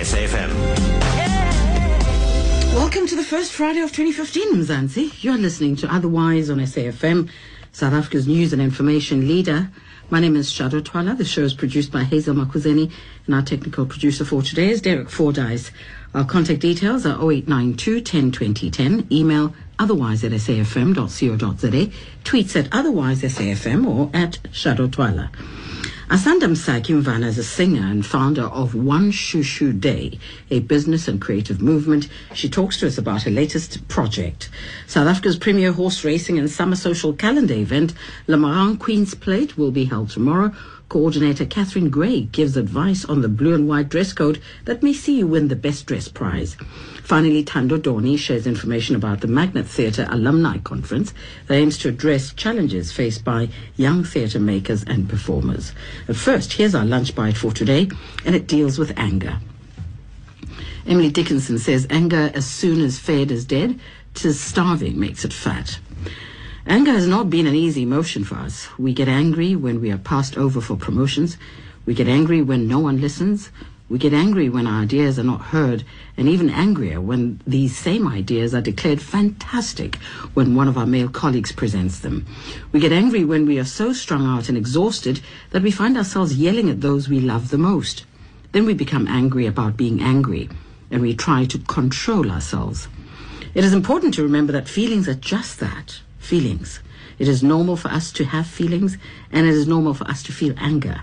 SAFM. Welcome to the first Friday of 2015, Mzansi. You're listening to Otherwise on SAFM, South Africa's news and information leader. My name is Shado Twala. The show is produced by Hazel Makuzeni, and our technical producer for today is Derek Fordyce. Our contact details are 0892 10 20 10, email otherwise at safm.co.za, tweets at otherwise SAFM or at Shado Twala. Asanda Msaki is a singer and founder of One Shushu Day, a business and creative movement. She talks to us about her latest project. South Africa's premier horse racing and summer social calendar event, L'Ormarins Queen's Plate, will be held tomorrow. Coordinator Katherine Gray gives advice on the blue and white dress code that may see you win the best dress prize. Finally, Thando Doni shares information about the Magnet Theatre Alumni Conference that aims to address challenges faced by young theatre makers and performers. But first, here's our lunch bite for today, and it deals with anger. Emily Dickinson says anger as soon as fed is dead, tis starving makes it fat. Anger has not been an easy emotion for us. We get angry when we are passed over for promotions. We get angry when no one listens. We get angry when our ideas are not heard, and even angrier when these same ideas are declared fantastic when one of our male colleagues presents them. We get angry when we are so strung out and exhausted that we find ourselves yelling at those we love the most. Then we become angry about being angry, and we try to control ourselves. It is important to remember that feelings are just that feelings. It is normal for us to have feelings, and it is normal for us to feel anger.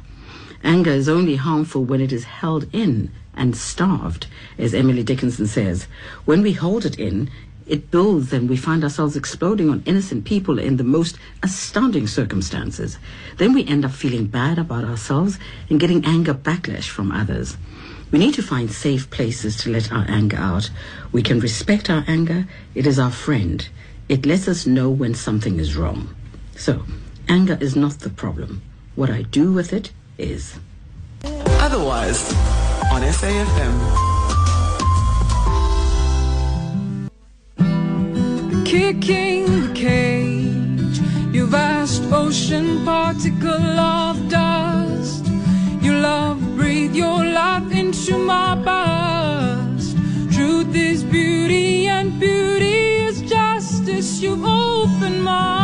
Anger is only harmful when it is held in and starved, as Emily Dickinson says. When we hold it in, it builds and we find ourselves exploding on innocent people in the most astounding circumstances. Then we end up feeling bad about ourselves and getting anger backlash from others. We need to find safe places to let our anger out. We can respect our anger. It is our friend. It lets us know when something is wrong. So, anger is not the problem. What I do with it is. Otherwise, on SAFM. kicking the cage. You vast ocean particle of dust. You open my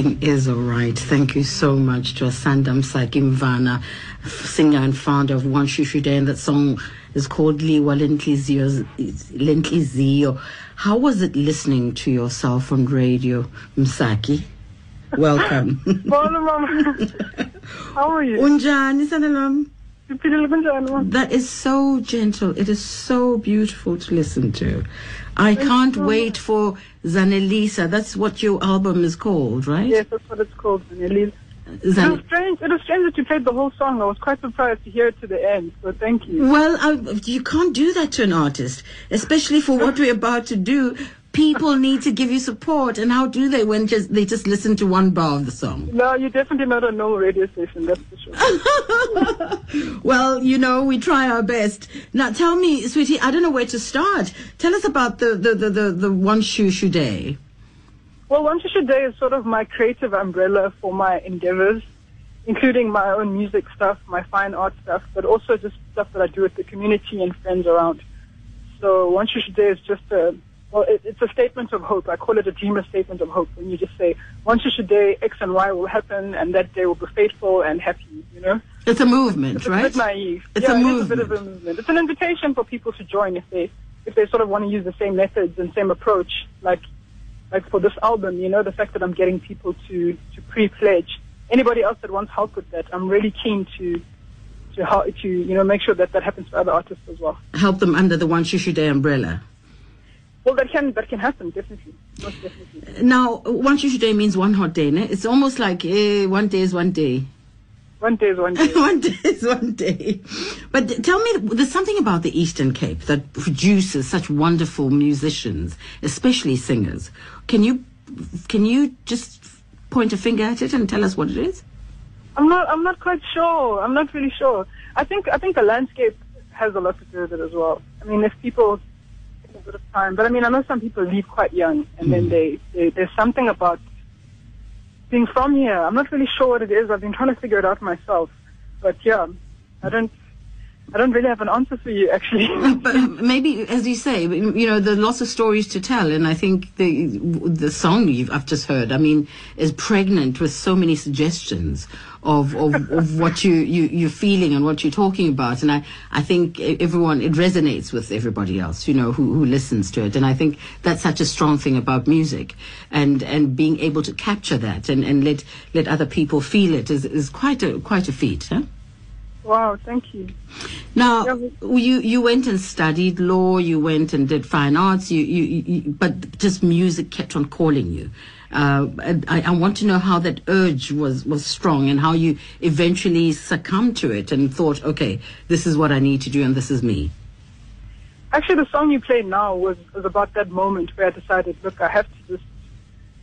everything is all right. Thank you so much to Asandam Msaki Mvana, singer and founder of One Shushu Day, and that song is called Liwa Lentlizio. How was it listening to yourself on radio, Msaki? Welcome. Mama. How are you? Unjani Sanalam? Uphilile kunjani mama? That is so gentle. It is so beautiful to listen to. I can't wait for Zanelisa. That's what your album is called, right? Yes, that's what it's called. Vanelli. It was strange. It was strange that you played the whole song. I was quite surprised to hear it to the end. So thank you. Well, you can't do that to an artist, especially for what we're about to do. People need to give you support, and how do they when just they just listen to one bar of the song? No, you're definitely not a normal radio station. That's for sure. Well, you know, we try our best. Now, tell me, sweetie, I don't know where to start. Tell us about the the the the, the one shushu day. well, One Shushu Day is sort of my creative umbrella for my endeavors, including my own music stuff, my fine art stuff, but also just stuff that I do with the community and friends around. So One Shushu Day is just a well, it, it's a statement of hope. I call it a dreamer statement of hope. When you just say, one Shushu day, X and Y will happen, and that day will be faithful and happy, you know? It's a movement, It's a right? bit naive. It's yeah, a it is a bit of a movement. movement. It's an invitation for people to join if they if they sort of want to use the same methods and same approach. Like like for this album, you know, the fact that I'm getting people to to pre-pledge. Anybody else that wants help with that, I'm really keen to to help to you know make sure that that happens for other artists as well. Help them under the one shoe day umbrella. Well, that can that can happen definitely, most definitely. Now, one day means one hot day. Ne? It's almost like eh, one day is one day. One day is one day. one day is one day. But tell me, there's something about the Eastern Cape that produces such wonderful musicians, especially singers. Can you, can you just point a finger at it and tell us what it is? I'm not. I'm not quite sure. I'm not really sure. I think. I think the landscape has a lot to do with it as well. I mean, if people a bit of time, but I mean, I know some people leave quite young, and then hmm. they, they there's something about being from here. I'm not really sure what it is. I've been trying to figure it out myself, but yeah, I don't. I don't really have an answer for you, actually. But maybe, as you say, you know, there's lots of stories to tell, and I think the the song you've, I've just heard, I mean, is pregnant with so many suggestions of of, of what you, you you're feeling and what you're talking about, and I I think everyone it resonates with everybody else, you know, who who listens to it, and I think that's such a strong thing about music, and and being able to capture that and, and let let other people feel it is is quite a quite a feat, huh? wow, thank you. Now, you you went and studied law. You went and did fine arts. You, you, you but just music kept on calling you. Uh, I, I want to know how that urge was was strong and how you eventually succumbed to it and thought, okay, this is what I need to do and this is me. Actually, the song you played now was, was about that moment where I decided, look, I have to just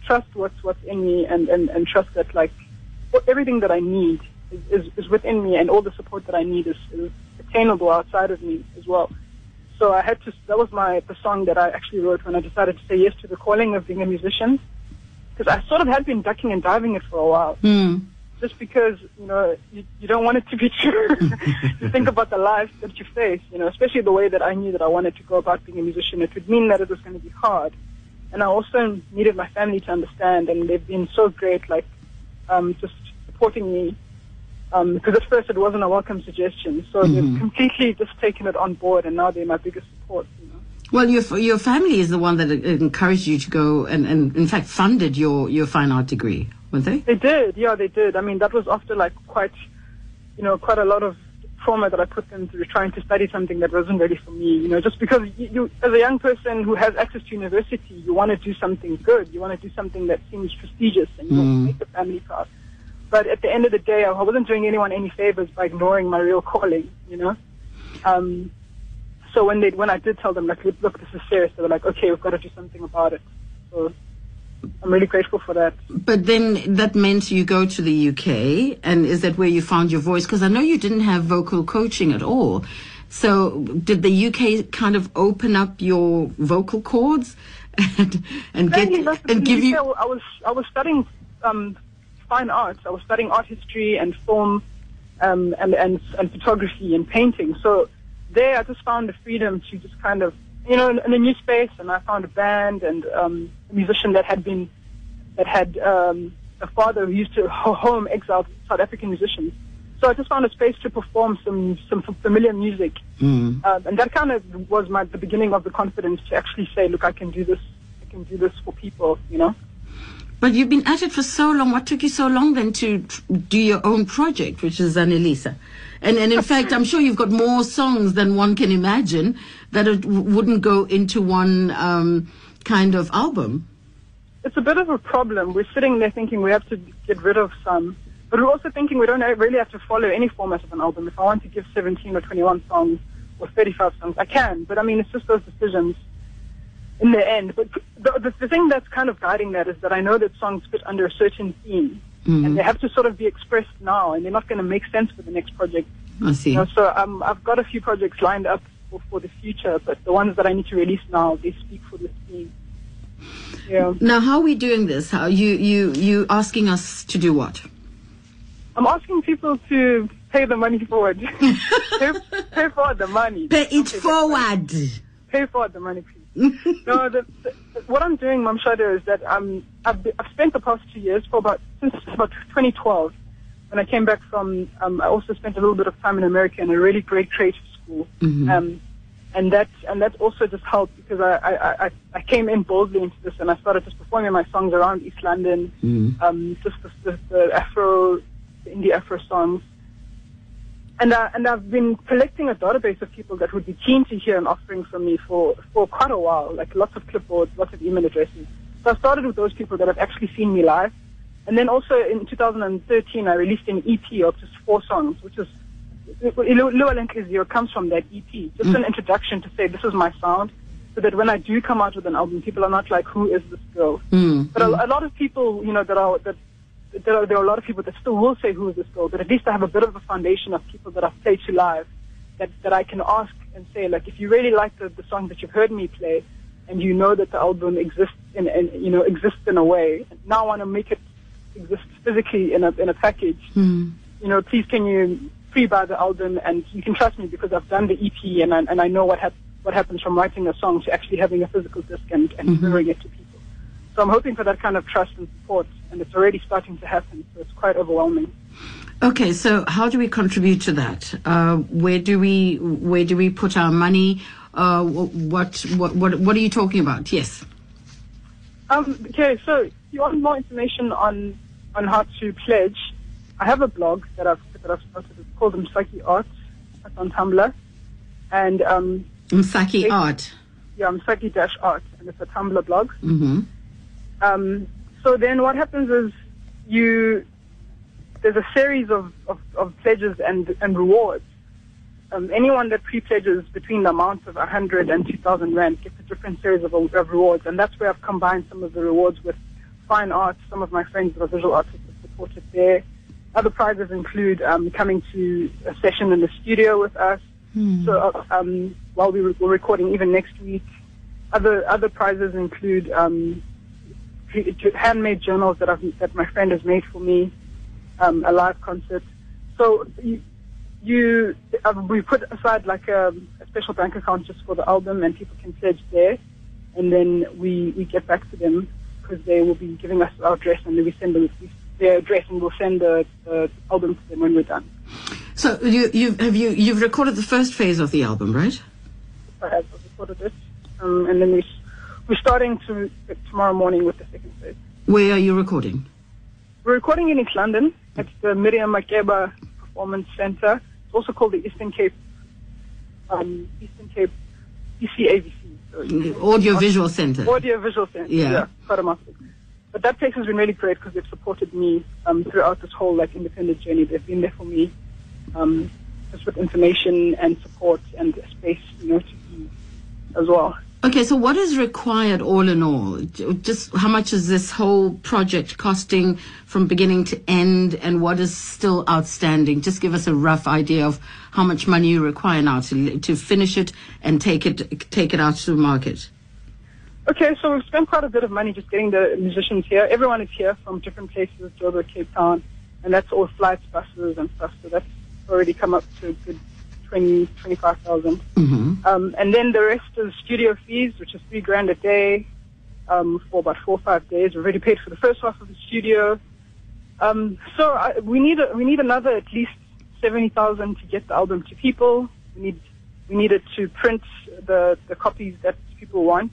trust what's what's in me and, and, and trust that like everything that I need is, is, is within me and all the support that I need is, is attainable outside of me as well. So I had to. That was my the song that I actually wrote when I decided to say yes to the calling of being a musician, because I sort of had been ducking and diving it for a while Hmm. just because you know you, you don't want it to be true. you think about the life that you face, you know, especially the way that I knew that I wanted to go about being a musician. It would mean that it was going to be hard, and I also needed my family to understand, and they've been so great, like um, just supporting me. Um, because at first it wasn't a welcome suggestion, so they've completely just taken it on board, and now they're my biggest support. Well, your your family is the one that encouraged you to go and, and in fact funded your, your fine art degree, weren't they? They did, yeah, they did. I mean, that was after like quite, you know, quite a lot of trauma that I put them through trying to study something that wasn't ready for me. You know, just because you, you as a young person who has access to university, you want to do something good. You want to do something that seems prestigious and you want to make the family proud. But at the end of the day, I wasn't doing anyone any favors by ignoring my real calling. You know. Um, so when they when I did tell them like, look, look, this is serious, they were like, okay, we've got to do something about it. So I'm really grateful for that. But then that meant you go to the UK, and is that where you found your voice? Because I know you didn't have vocal coaching at all. So did the UK kind of open up your vocal cords and, and get and give you? I was I was studying um, fine arts. I was studying art history and film, um, and and and photography and painting. So there, I just found the freedom to just kind of you know in, in a new space, and I found a band and um, a musician that had been that had um, a father who used to home exiled South African musicians. So I just found a space to perform some some familiar music, Mm. um, and that kind of was my the beginning of the confidence to actually say, look, I can do this. I can do this for people, you know. But you've been at it for so long. What took you so long then to do your own project, which is Annalisa? And, and in fact, I'm sure you've got more songs than one can imagine that it w- wouldn't go into one um, kind of album. it's a bit of a problem. We're sitting there thinking we have to get rid of some, but we're also thinking we don't really have to follow any format of an album. If I want to give 17 or 21 songs or 35 songs, I can. But I mean, it's just those decisions in the end. But the, the, the thing that's kind of guiding that is that I know that songs fit under a certain theme, and they have to sort of be expressed now, and they're not going to make sense for the next project. I see. You know, so um, I've got a few projects lined up for, for the future, but the ones that I need to release now, they speak for the theme. Yeah. Now, how are we doing this? How you you you asking us to do what? I'm asking people to pay the money forward. pay, pay forward the money. Pay it Okay, forward. Pay forward the money, please. No, the, the, what I'm doing, Mam Shada, is that um, I've, be- I've spent the past two years, for about since about 2012, when I came back from, um, I also spent a little bit of time in America in a really great creative school. Um, and that and that also just helped because I, I, I, I came in boldly into this and I started just performing my songs around East London, um, just the, the, the Afro, the indie Afro songs. And, uh, and I've been collecting a database of people that would be keen to hear an offering from me for, for quite a while, like lots of clipboards, lots of email addresses. So I started with those people that have actually seen me live. And then also in 2013, I released an EP of just four songs, which is Lualent Zero comes from that EP. Just an introduction to say this is my sound, so that when I do come out with an album, people are not like, who is this girl? Mm. But a, a lot of people, you know, that are that there are, there are a lot of people that still will say who is this girl, but at least I have a bit of a foundation of people that I've played to live that, that I can ask and say, like, if you really like the, the song that you've heard me play and you know that the album exists in, in you know, exists in a way, now I want to make it exist physically in a, in a package, hmm. you know, please can you pre-buy the album and you can trust me because I've done the EP and I, and I know what, hap- what happens from writing a song to actually having a physical disc and, and mm-hmm. delivering it to people. So I'm hoping for that kind of trust and support, and it's already starting to happen. So it's quite overwhelming. Okay, so how do we contribute to that? Uh, where do we where do we put our money? Uh, what what what what are you talking about? Yes. Um, okay, so if you want more information on on how to pledge, I have a blog that I've that I've started. It's called Msaki Art. It's on Tumblr, and um, Msaki Art. yeah, Msaki Dash Art, and it's a Tumblr blog. Mm-hmm. Um, so then what happens is you there's a series of, of, of pledges and, and rewards. Um, anyone that pre-pledges between the amounts of 100 and 2,000 rand gets a different series of, of rewards, and that's where I've combined some of the rewards with fine art. Some of my friends that are visual artists have supported there. Other prizes include um, coming to a session in the studio with us. So uh, um, while we were we're recording, even next week, other other prizes include um, handmade journals that I've, that my friend has made for me, um, a live concert. So you, you uh, we put aside like a, a special bank account just for the album, and people can pledge there, and then we we get back to them because they will be giving us our address, and then we send them their address, and we'll send the, the album to them when we're done. So you you have you you've recorded the first phase of the album, right? I have recorded it, um, and then we we're starting to tomorrow morning with the second phase. Where are you recording? We're recording in East London at the Miriam Makeba Performance Center. It's also called the Eastern Cape, um, Eastern Cape ECAVC. So Audio Visual Center. Audio Visual Center. Yeah. mouthful. But that place has been really great because they've supported me um, throughout this whole like independent journey. They've been there for me, um, just with information and support and space, you know, to be as well. Okay, so what is required all in all? Just how much is this whole project costing from beginning to end and what is still outstanding? Just give us a rough idea of how much money you require now to to finish it and take it take it out to the market. Okay, so we've spent quite a bit of money just getting the musicians here. Everyone is here from different places, Joburg, Cape Town, and that's all flights, buses, and stuff. So that's already come up to a good 20, 25,000. Mm-hmm. Um, and then the rest is studio fees, which is three grand a day. um, for about four or five days. We've already paid for the first half of the studio. Um, so I, we need a, we need another at least seventy thousand to get the album to people. We need we needed to print the the copies that people want.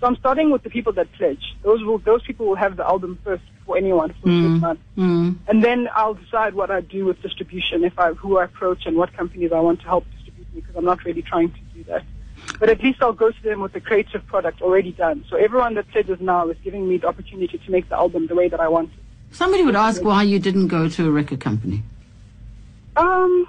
So I'm starting with the people that pledge. Those will those people will have the album first before anyone for six months. Mm. And then I'll decide what I do with distribution, if I who I approach and what companies I want to help distribute me, because I'm not really trying to do that. But at least I'll go to them with a creative product already done. So everyone that pledges now is giving me the opportunity to make the album the way that I want it. Somebody would ask why you didn't go to a record company. Um,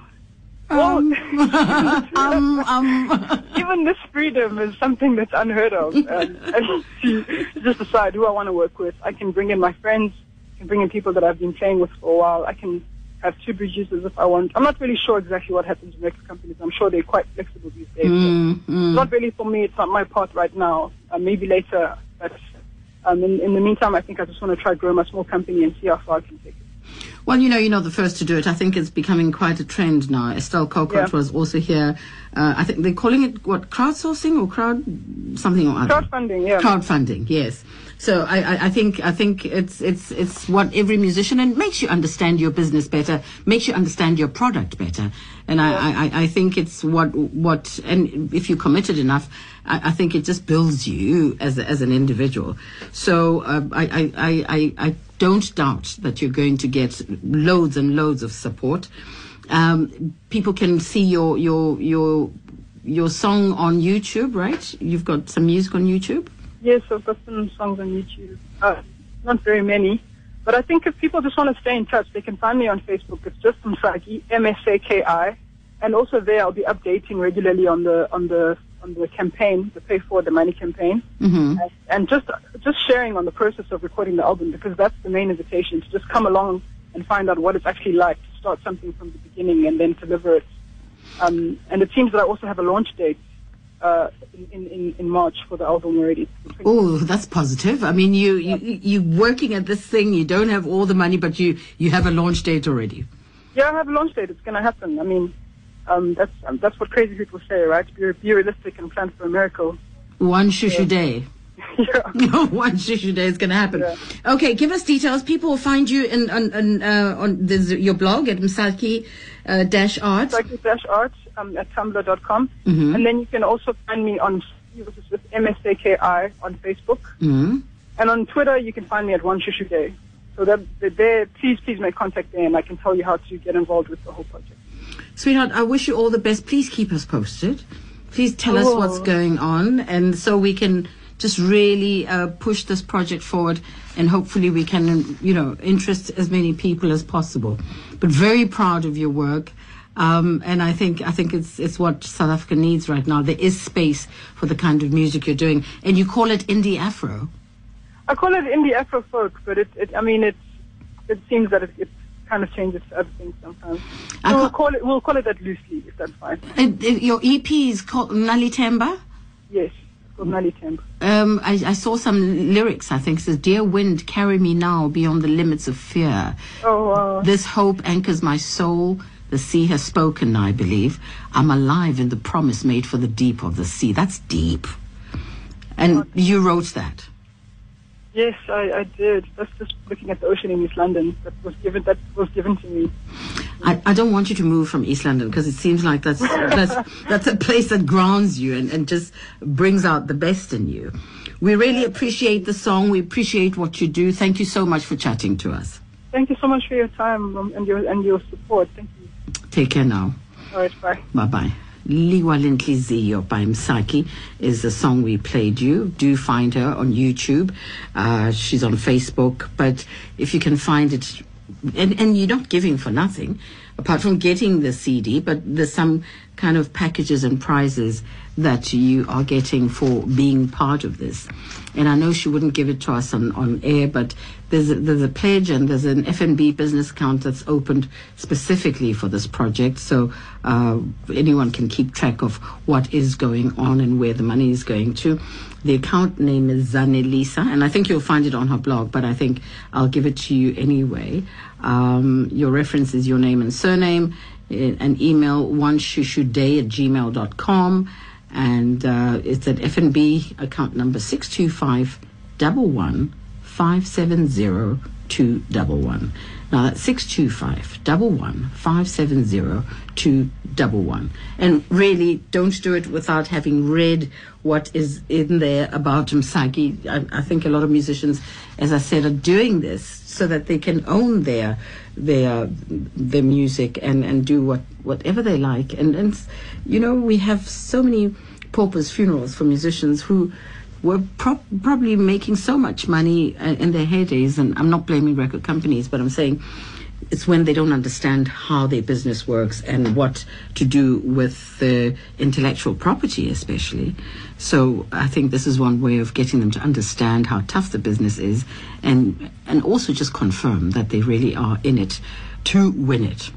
well, Um, um. Even this freedom is something that's unheard of. Um, and to, just decide who I want to work with. I can bring in my friends, I can bring in people that I've been playing with for a while. I can have two producers if I want. I'm not really sure exactly what happens in record companies. I'm sure they're quite flexible these days. Mm, It's mm. not really for me. It's not my part right now. Uh, maybe later. But um, in, in the meantime, I think I just want to try grow my small company and see how far I can take it. Well, you know, you're not the first to do it. I think it's becoming quite a trend now. Estelle Colcott Yeah. was also here. Uh, I think they're calling it what crowdsourcing or crowd something or other. Crowdfunding, yeah. Crowdfunding, yes. So I, I, I think I think it's it's it's what every musician and makes you understand your business better, makes you understand your product better, and I, I, I- I think it's what what and if you're committed enough, I, I think it just builds you as as an individual. So uh, I, I, I I don't doubt that you're going to get loads and loads of support. Um, people can see your your your your song on YouTube, right? You've got some music on YouTube. Yes, I've got some songs on YouTube. Uh, not very many. But I think if people just want to stay in touch, they can find me on Facebook. It's just Msaki, M-S-A-K-I. And also there I'll be updating regularly on the, on the, on the campaign, the Pay For the Money campaign. Mm-hmm. And, and just, just sharing on the process of recording the album because that's the main invitation to just come along and find out what it's actually like to start something from the beginning and then deliver it. Um, and it seems that I also have a launch date uh, in, in, in March for the album already. Oh, that's positive. I mean, you you you working at this thing. You don't have all the money, but you you have a launch date already. Yeah, I have a launch date. It's going to happen. I mean, um, that's um, that's what crazy people say, right? Be, be realistic and plan for a miracle. One shushu day. yeah. One shushu day is going to happen. Yeah. Okay, give us details. People will find you in on on, uh, on there's your blog at Msaki uh, dash art. Msaki Dash Art um, at tumblr.com. Mhm. And then you can also find me on which is with MSAKI on Facebook. Mm. And on Twitter, you can find me at One Shushu Day. So that that there, please, please make contact there, and I can tell you how to get involved with the whole project. Sweetheart, I wish you all the best. Please keep us posted. Please tell us Oh. what's going on, and so we can just really uh, push this project forward, and hopefully we can, you know, interest as many people as possible. But very proud of your work. Um, and I think I think it's it's what South Africa needs right now. There is space for the kind of music you're doing, and you call it indie Afro. I call it indie Afro folk, but it, it I mean, it's it seems that it, it kind of changes to other things sometimes. So we'll call it we'll call it that loosely, if that's fine. And, uh, your EP is called Nal'ithemba. Yes. Um, I, I saw some lyrics. I think it says, "Dear wind, carry me now beyond the limits of fear. Oh, uh, This hope anchors my soul. The sea has spoken. I believe I'm alive in the promise made for the deep of the sea. That's deep. And you wrote that. Yes, I, I did. That's just looking at the ocean in East London. That was given. That was given to me. I, I don't want you to move from East London because it seems like that's that's that's a place that grounds you and, and just brings out the best in you. We really appreciate the song. We appreciate what you do. Thank you so much for chatting to us. Thank you so much for your time um, and your and your support. Thank you. Take care now. All right, bye. Bye bye. Liwa Lintlizio by Msaki is the song we played you. Do find her on YouTube. Uh, she's on Facebook. But if you can find it, and, and you're not giving for nothing, apart from getting the CD, but there's some kind of packages and prizes that you are getting for being part of this. And I know she wouldn't give it to us on, on air, but there's a, there's a pledge and there's an FNB business account that's opened specifically for this project. So uh, anyone can keep track of what is going on and where the money is going to. The account name is Zanelisa, and I think you'll find it on her blog, but I think I'll give it to you anyway. Um, your reference is your name and surname, eh, and email one shushuday at gmail.com, and uh, it's at FNB account number 625 double one five seven zero two double one. Now that's six two five double one five seven zero two double one. And really, don't do it without having read what is in there about Msaki. I, I think a lot of musicians, as I said, are doing this so that they can own their their their music and, and do what whatever they like. And and you know we have so many paupers funerals for musicians who were pro- probably making so much money uh, in their heydays. And I'm not blaming record companies, but I'm saying it's when they don't understand how their business works and what to do with the intellectual property, especially. So I think this is one way of getting them to understand how tough the business is, and and also just confirm that they really are in it to win it.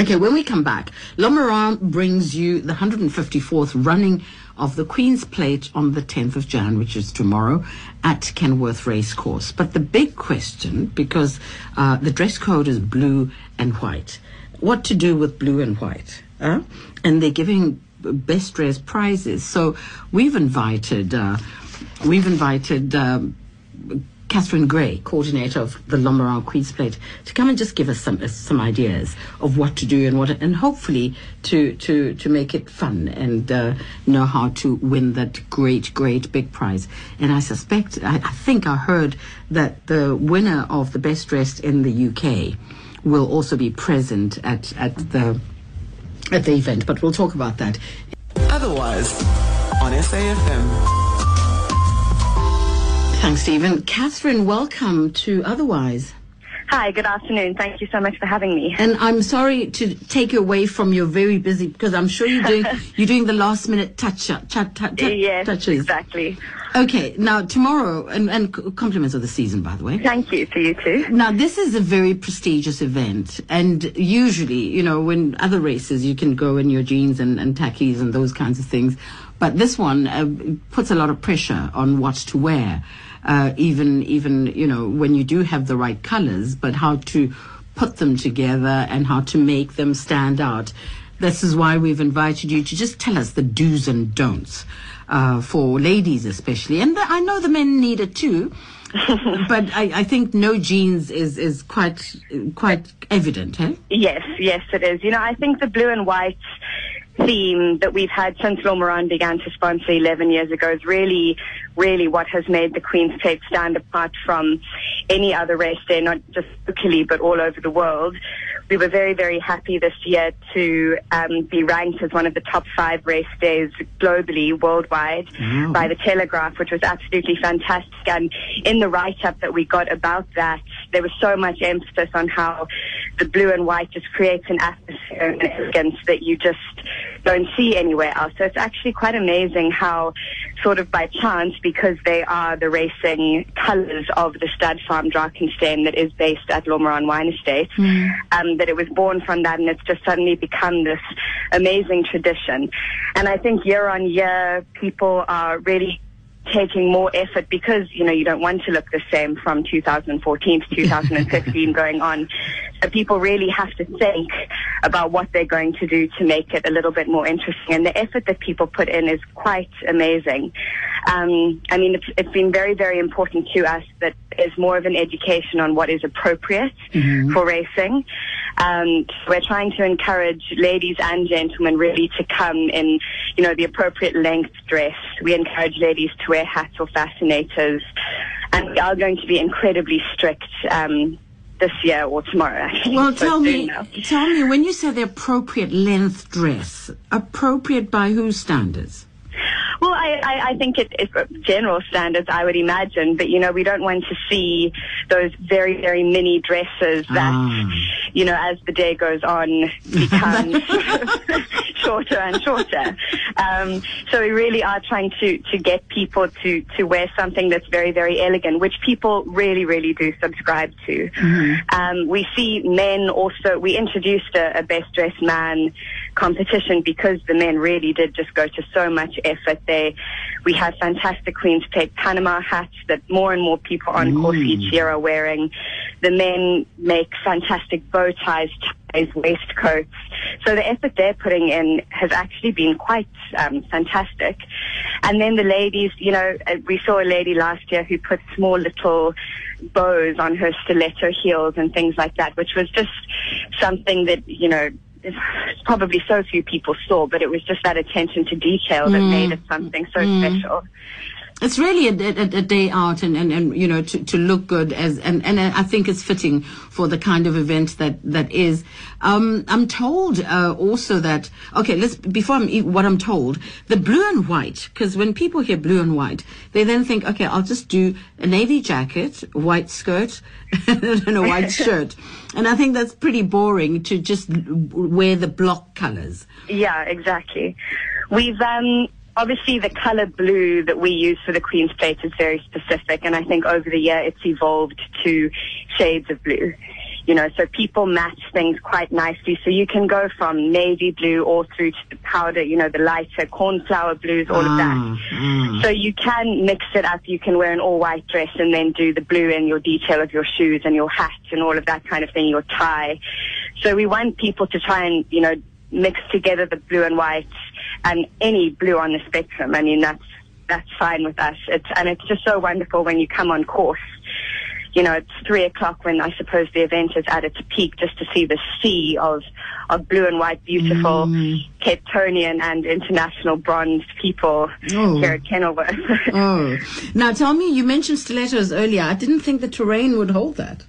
Okay, when we come back, L'Ormarins brings you the 154th running of the Queen's Plate on the 10th of Jan, which is tomorrow, at Kenilworth Racecourse. But the big question, because uh, the dress code is blue and white, what to do with blue and white? Huh? And they're giving best dress prizes. So we've invited, uh, we've invited. Um, Katherine Gray, coordinator of the L'Ormarins Queen's Plate, to come and just give us some uh, some ideas of what to do and what and hopefully to to to make it fun and uh, know how to win that great great big prize. And I suspect I, I think I heard that the winner of the best dressed in the UK will also be present at at the at the event. But we'll talk about that Otherwise, on SAFM. Thanks, Stephen. Katherine, welcome to Otherwise. Hi, good afternoon. Thank you so much for having me. And I'm sorry to take you away from your very busy because I'm sure you're doing you're doing the last minute touch up, touch, touch, yes, touches. exactly. Okay, now tomorrow, and, and compliments of the season, by the way. Thank you to you too. Now, this is a very prestigious event, and usually, you know, when other races, you can go in your jeans and, and tackies and those kinds of things. But this one uh, puts a lot of pressure on what to wear, uh, even, even, you know, when you do have the right colors, but how to put them together and how to make them stand out. This is why we've invited you to just tell us the do's and don'ts uh, for ladies, especially. And the, I know the men need it too. but I, I think no jeans is, is quite quite evident, eh? Yes, yes, it is. You know, I think the blue and white theme that we've had since L'Ormarins began to sponsor 11 years ago is really, really what has made the Queen's Plate stand apart from any other race day, not just locally, but all over the world. We were very, very happy this year to um, be ranked as one of the top five race days globally, worldwide, Wow. by the Telegraph, which was absolutely fantastic. And in the write-up that we got about that, there was so much emphasis on how the blue and white just creates an atmosphere and elegance that you just don't see anywhere else. So it's actually quite amazing how, sort of by chance, because they are the racing colours of the Stud Farm Drakenstein that is based at L'Ormarins Wine Estate, um, that it was born from that and it's just suddenly become this amazing tradition. And I think year on year, people are really taking more effort because you know you don't want to look the same from 2014 to 2015 going on people really have to think about what they're going to do to make it a little bit more interesting. And the effort that people put in is quite amazing. Um, I mean it's, it's been very very important to us that there's more of an education on what is appropriate for racing. Um, we're trying to encourage ladies and gentlemen really to come in, you know, the appropriate length dress. We encourage ladies to wear hats or fascinators, and we are going to be incredibly strict um, this year or tomorrow. Actually, Well, So tell me, now. tell me, when you say the appropriate length dress, appropriate by whose standards? Well, I, I, I think it, it's general standards, I would imagine, but you know, we don't want to see those very, very mini dresses that, Ah. you know, as the day goes on, become shorter and shorter. Um, so we really are trying to, to get people to, to wear something that's very, very elegant, which people really, really do subscribe to. Um, we see men also, we introduced a, a best dressed man competition because the men really did just go to so much effort. They, we had fantastic Queen's Plate Panama hats that more and more people on course each year are wearing. The men make fantastic bow ties, ties, waistcoats. So the effort they're putting in has actually been quite um, fantastic. And then the ladies, you know, uh, we saw a lady last year who put small little bows on her stiletto heels and things like that, which was just something that, you know, probably so few people saw, but it was just that attention to detail that made mm. it something so mm. special. It's really a, a, a day out and, and, and you know to, to look good as and, and I think it's fitting for the kind of event that that is. Um, I'm told uh, also that okay, let's before I'm what I'm told the blue and white because when people hear blue and white they then think okay I'll just do a navy jacket, white skirt, and a white shirt, and I think that's pretty boring to just wear the block colors. Yeah, exactly. We've um, obviously the color blue that we use for the Queen's Plate is very specific, and I think over the year it's evolved to shades of blue. You know, so people match things quite nicely. So you can go from navy blue all through to the powder, you know, the lighter cornflower blues, all of that. Mm, mm. So you can mix it up. You can wear an all white dress and then do the blue in your detail of your shoes and your hat and all of that kind of thing, your tie. So we want people to try and, you know, mix together the blue and white and any blue on the spectrum. I mean, that's, that's fine with us. It's, and it's just so wonderful when you come on course. You know, it's three o'clock when I suppose the event is at its peak just to see the sea of, of blue and white, beautiful mm. Cape Tonian and international bronzed people Oh. here at Kenilworth. Oh, now tell me, you mentioned stilettos earlier. I didn't think the terrain would hold that.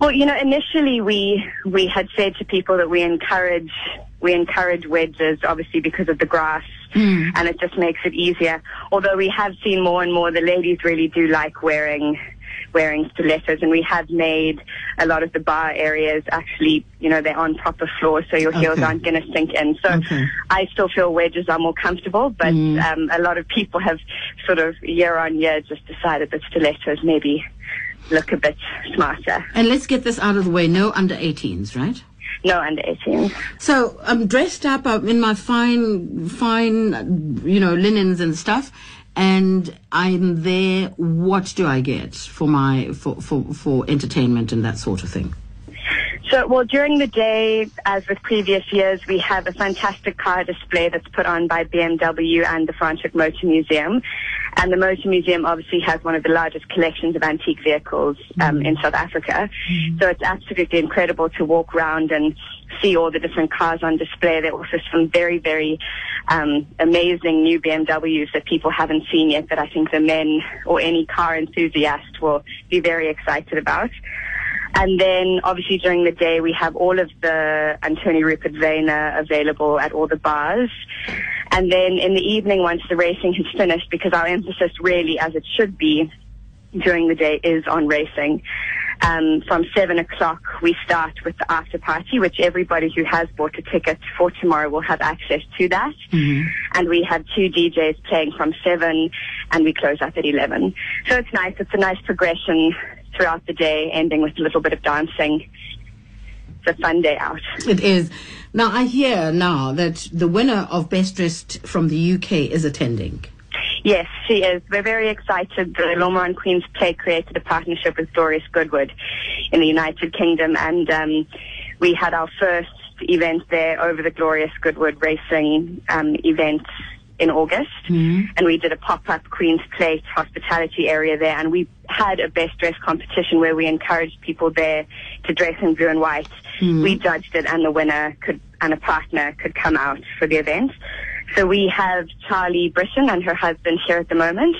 Well, you know, initially we we had said to people that we encourage we encourage wedges, obviously because of the grass, and it just makes it easier. Although we have seen more and more, the ladies really do like wearing wearing stilettos, and we have made a lot of the bar areas actually, you know, they're on proper floors, so your heels Okay. aren't going to sink in. So Okay. I still feel wedges are more comfortable, but um, a lot of people have sort of year on year just decided that stilettos maybe look a bit smarter. And let's get this out of the way. No under 18s, right? No under 18. So I'm dressed up I'm in my fine, fine, you know, linens and stuff, and I'm there. What do I get for my for for for entertainment and that sort of thing? So, well, during the day, as with previous years, we have a fantastic car display that's put on by BMW and the Franschhoek Motor Museum. And the Motor Museum obviously has one of the largest collections of antique vehicles um, in South Africa. So it's absolutely incredible to walk around and see all the different cars on display. There are also some very, very um, amazing new BMWs that people haven't seen yet that I think the men or any car enthusiast will be very excited about. And then obviously during the day we have all of the Anthonij Rupert Wyne available at all the bars. And then in the evening once the racing has finished, because our emphasis really as it should be during the day is on racing. Um, from seven o'clock, we start with the after party, which everybody who has bought a ticket for tomorrow will have access to that. And we have two DJs playing from seven, and we close up at eleven. So it's nice. It's a nice progression throughout the day, ending with a little bit of dancing. It's a fun day out. It is. Now I hear now that the winner of Best Dressed from the UK is attending. Yes, she is. We're very excited. The Lomar and Queen's Play created a partnership with Doris Goodwood in the United Kingdom, and um, we had our first event there over the Glorious Goodwood Racing um, event in August, mm-hmm. and we did a pop-up Queen's Plate hospitality area there, and we had a best dress competition where we encouraged people there to dress in blue and white. Mm-hmm. We judged it, and the winner could and a partner could come out for the event. So we have Charlie Britton and her husband here at the moment.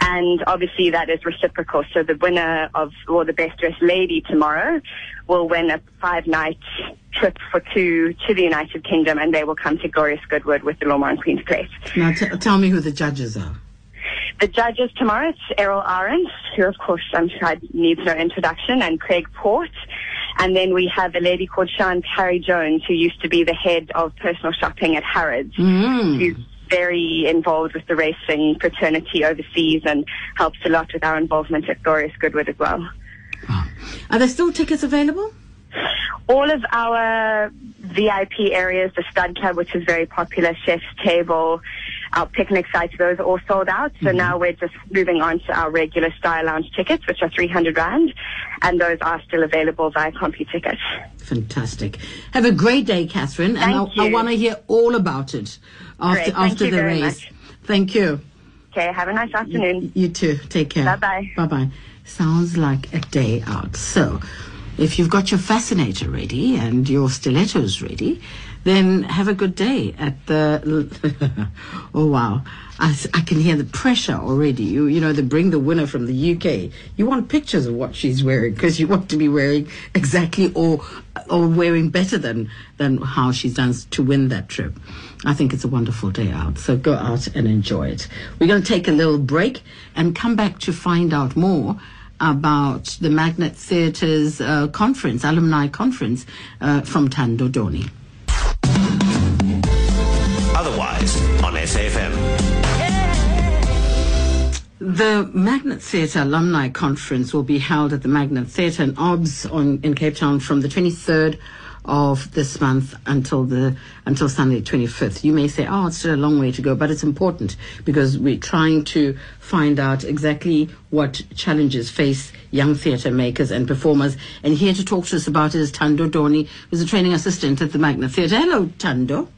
And obviously that is reciprocal. So the winner of, or the best dressed lady tomorrow will win a five night trip for two to the United Kingdom and they will come to Glorious Goodwood with the L'Ormarins Queen's Plate. Now t- tell me who the judges are. The judges tomorrow, it's Errol Arendz, who of course I'm sure needs no introduction, and Craig Port. And then we have a lady called Sean Carey Jones, who used to be the head of personal shopping at Harrods. Mm. Who's very involved with the racing fraternity overseas and helps a lot with our involvement at Glorious Goodwood as well. Ah. Are there still tickets available? All of our VIP areas, the Stud Club, which is very popular, Chef's Table, our picnic sites, those are all sold out. So mm-hmm. now we're just moving on to our regular Style Lounge tickets, which are 300 Rand, and those are still available via CompuTicket. Fantastic. Have a great day, Katherine. and Thank I, I want to hear all about it after, Great. After the race. much. Thank you. Okay, have a nice afternoon. You too. Take care. Bye-bye. Bye bye. Sounds like a day out. So, if you've got your fascinator ready and your stilettos ready, then have a good day at the. oh wow, I, I can hear the pressure already. You you know they bring the winner from the UK. You want pictures of what she's wearing because you want to be wearing exactly or or wearing better than than how she's done to win that trip. I think it's a wonderful day out. So go out and enjoy it. We're going to take a little break and come back to find out more about the Magnet Theatre's uh, conference, alumni conference uh, from Thando The Magnet Theatre Alumni Conference will be held at the Magnet Theatre in OBS on, in Cape Town from the 23rd of this month until the until Sunday 25th. You may say, "Oh, it's still a long way to go," but it's important because we're trying to find out exactly what challenges face young theatre makers and performers. And here to talk to us about it is Thando Doni, who's a training assistant at the Magnet Theatre. Hello, Thando.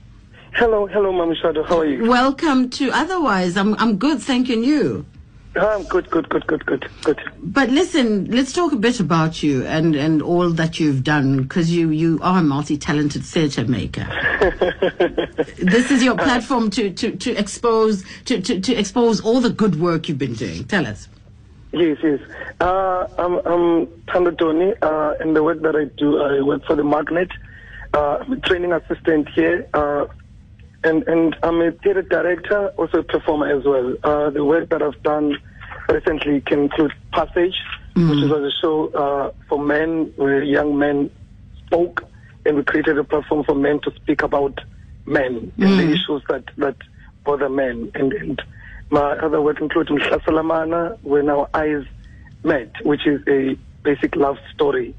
Hello, hello, Mama Shado. How are you? Welcome to Otherwise. I'm I'm good, thank you. And you? I'm good, good, good, good, good, good. But listen, let's talk a bit about you and, and all that you've done because you, you are a multi-talented theatre maker. this is your platform to, to, to expose to, to, to expose all the good work you've been doing. Tell us. Yes, yes. Uh, I'm, I'm Thando Doni, uh, and the work that I do, I work for the Magnet. Uh, I'm a training assistant here, uh, and, and I'm a theatre director, also a performer as well. Uh, the work that I've done recently can include Passage, which was a show uh, for men where young men spoke, and we created a platform for men to speak about men and the issues that, that bother men. And, and my other work includes Mhlasalamana, When Our Eyes Met, which is a basic love story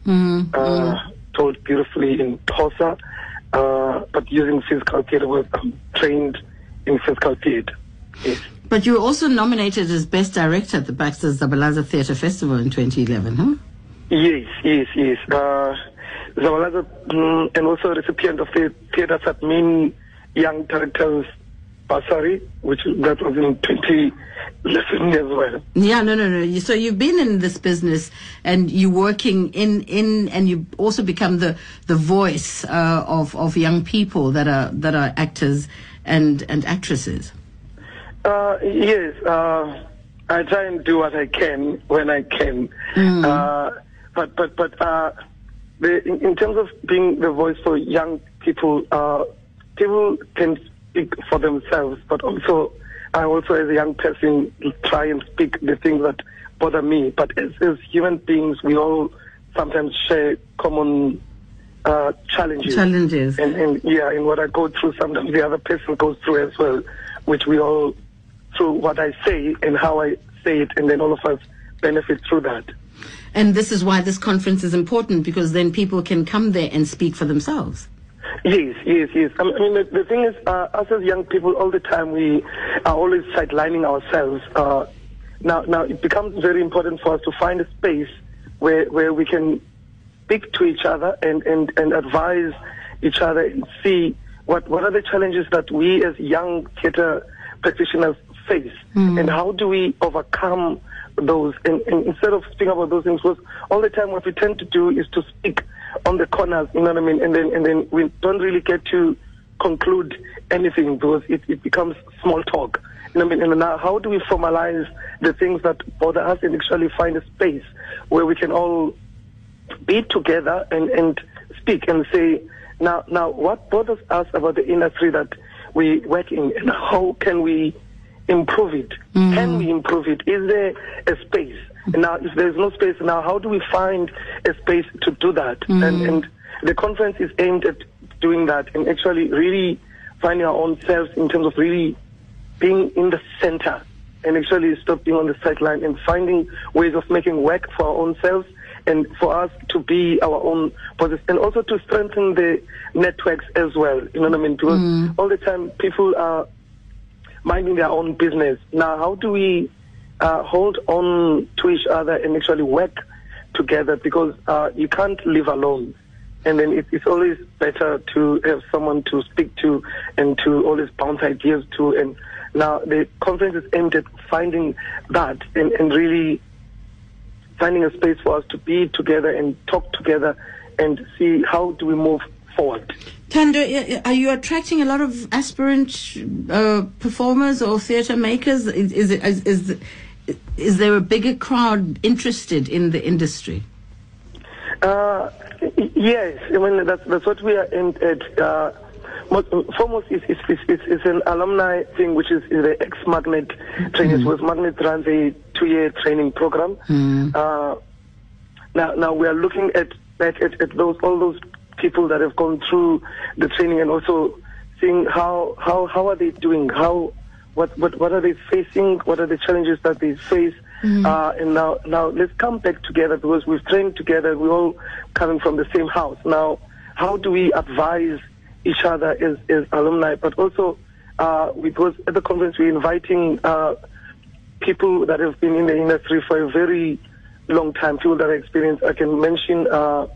uh, told beautifully in Xhosa, uh, but using physical theatre. Where I'm trained in physical theatre. Yes. But you were also nominated as Best Director at the Baxter Zabalaza Theatre Festival in 2011, huh? Yes, yes, yes. Uh, Zawalaza, mm, and also a recipient of the Theatre Satmin Young Directors Bursary, which that was in 2011 as well. Yeah, no, no, no. So you've been in this business, and you're working in, in, and you also become the the voice uh, of of young people that are that are actors and and actresses. Uh, yes, uh, I try and do what I can when I can. Uh, but but but uh, the, in, in terms of being the voice for young people, uh, people can speak for themselves, but also I also, as a young person, try and speak the things that bother me. But as, as human beings, we all sometimes share common uh, challenges. Challenges. And, and yeah, and what I go through, sometimes the other person goes through as well, which we all, through what I say and how I say it, and then all of us benefit through that. And this is why this conference is important because then people can come there and speak for themselves. Yes, yes, yes. I mean, I mean the, the thing is, uh, us as young people, all the time we are always sidelining ourselves. Uh, now, now it becomes very important for us to find a space where where we can speak to each other and, and, and advise each other and see what, what are the challenges that we as young theatre practitioners face and how do we overcome those and, and instead of speaking about those things because all the time what we tend to do is to speak on the corners you know what I mean and then and then we don't really get to conclude anything because it, it becomes small talk you know what I mean and now how do we formalize the things that bother us and actually find a space where we can all be together and, and speak and say, now, now, what bothers us about the industry that we work in, and how can we improve it? Can mm. we improve it? Is there a space? And now, if there's no space, now how do we find a space to do that? And, mm. and the conference is aimed at doing that and actually really finding our own selves in terms of really being in the center and actually stop being on the sideline and finding ways of making work for our own selves and for us to be our own bosses, and also to strengthen the networks as well. You know what I mean? Because mm. all the time people are minding their own business. Now, how do we uh, hold on to each other and actually work together? Because uh, you can't live alone. And then it, it's always better to have someone to speak to and to always bounce ideas to. And now the conference is aimed at finding that and, and really finding a space for us to be together and talk together and see how do we move forward. Thando, are you attracting a lot of aspirant uh, performers or theatre makers? Is, is, it, is, is, is there a bigger crowd interested in the industry? Uh, yes, I mean that's that's what we are aimed at. Uh, most, foremost is is, is, is an alumni thing, which is, is the ex magnet training. Was magnet runs a two year training program. Uh, now now we are looking at back at, at those all those people that have gone through the training and also seeing how how how are they doing how what what what are they facing? What are the challenges that they face? Uh, and now now let's come back together because we've trained together. We're all coming from the same house. Now how do we advise each other as as alumni but also uh, because at the conference we're inviting uh, people that have been in the industry for a very long time, people that are experienced. I can mention uh,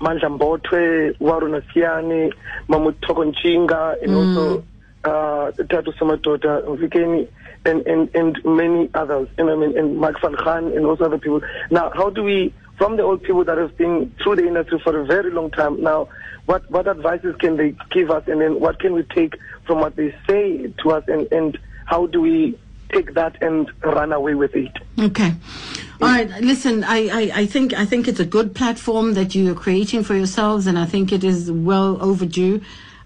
Mandla Mbothwe, Waruna Siani, Mahmoud Tokonchinga, and also uh, Tatu Samatota, Mvikeni, and, and, and many others, and I mean, and Mark Van Khan, and also other people. Now, how do we, from the old people that have been through the industry for a very long time now, what, what advices can they give us, and then what can we take from what they say to us, and, and how do we take that and run away with it? Okay. All right. Listen, I, I, I think I think it's a good platform that you are creating for yourselves, and I think it is well overdue.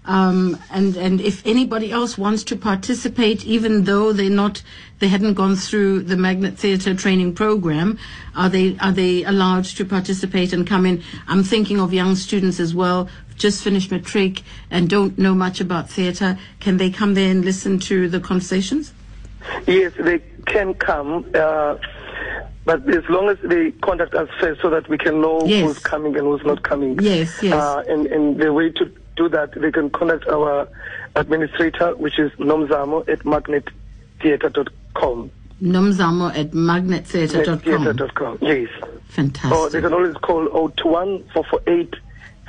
Um, and and if anybody else wants to participate, even though they're not, they hadn't gone through the Magnet Theatre training program, are they are they allowed to participate and come in? I'm thinking of young students as well, just finished matric and don't know much about theatre. Can they come there and listen to the conversations? Yes, they can come, uh, but as long as they contact us first so that we can know Yes. who's coming and who's not coming. Yes, yes. Uh, and, and the way to do that, they can contact our administrator, which is nomzamo at magnettheatre.com. Nomzamo at magnettheatre.com. Theatre.com, yes. Fantastic. Or they can always call 021 448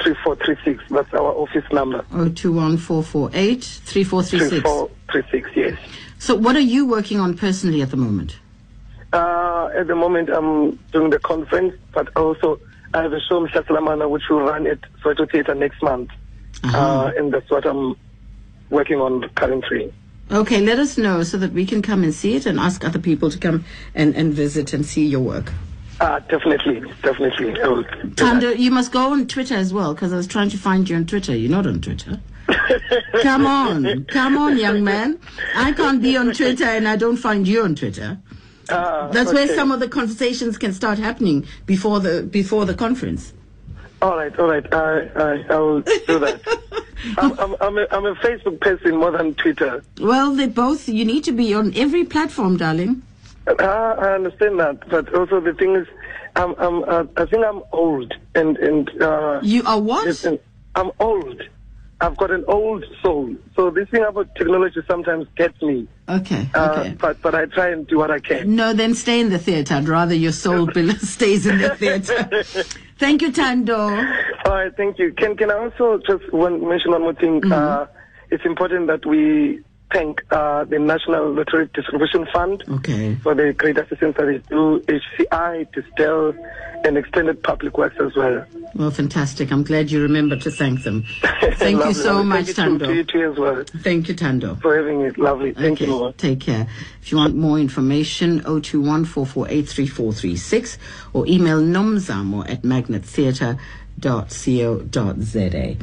3436. That's our office number. 021448 3436. 3436, yes. So, what are you working on personally at the moment? Uh, at the moment, I'm doing the conference, but also I have a show, Mr. Salamana, which will run at Soweto Theatre next month. Uh and that's what I'm working on currently. Okay, let us know so that we can come and see it and ask other people to come and, and visit and see your work. Uh, definitely, definitely. I will do that. Thando, you must go on Twitter as well because I was trying to find you on Twitter. You're not on Twitter. come on, come on, young man. I can't be on Twitter and I don't find you on Twitter. Uh, That's where some of the conversations can start happening before the before the conference. All right, all right. I, I, I will do that. I'm, I'm, I'm, a, I'm a Facebook person more than Twitter. Well, they both. You need to be on every platform, darling. Uh, I understand that, but also the thing is, I'm, I'm, uh, I think I'm old, and and uh, You are what? listen, I'm old. I've got an old soul, so this thing about technology sometimes gets me. Okay. Uh, Okay. But but I try and do what I can. No, then stay in the theatre. I'd rather your soul stays in the theatre. Thank you, Thando. All right, thank you. Can can I also just one, mention one more thing? Mm-hmm. Uh, it's important that we thank uh, the National Lottery Distribution Fund Okay. for the great assistance that they do, HCI, Distell, and Extended Public Works as well. Well, fantastic. I'm glad you remember to thank them. Thank you so much, Thank you to, to you Thando. too as well Thank you, Thando. for having it. Lovely. Thank okay, you, take care. If you want more information, 021 448 3436 or email nomzamo at magnettheatre.co.za.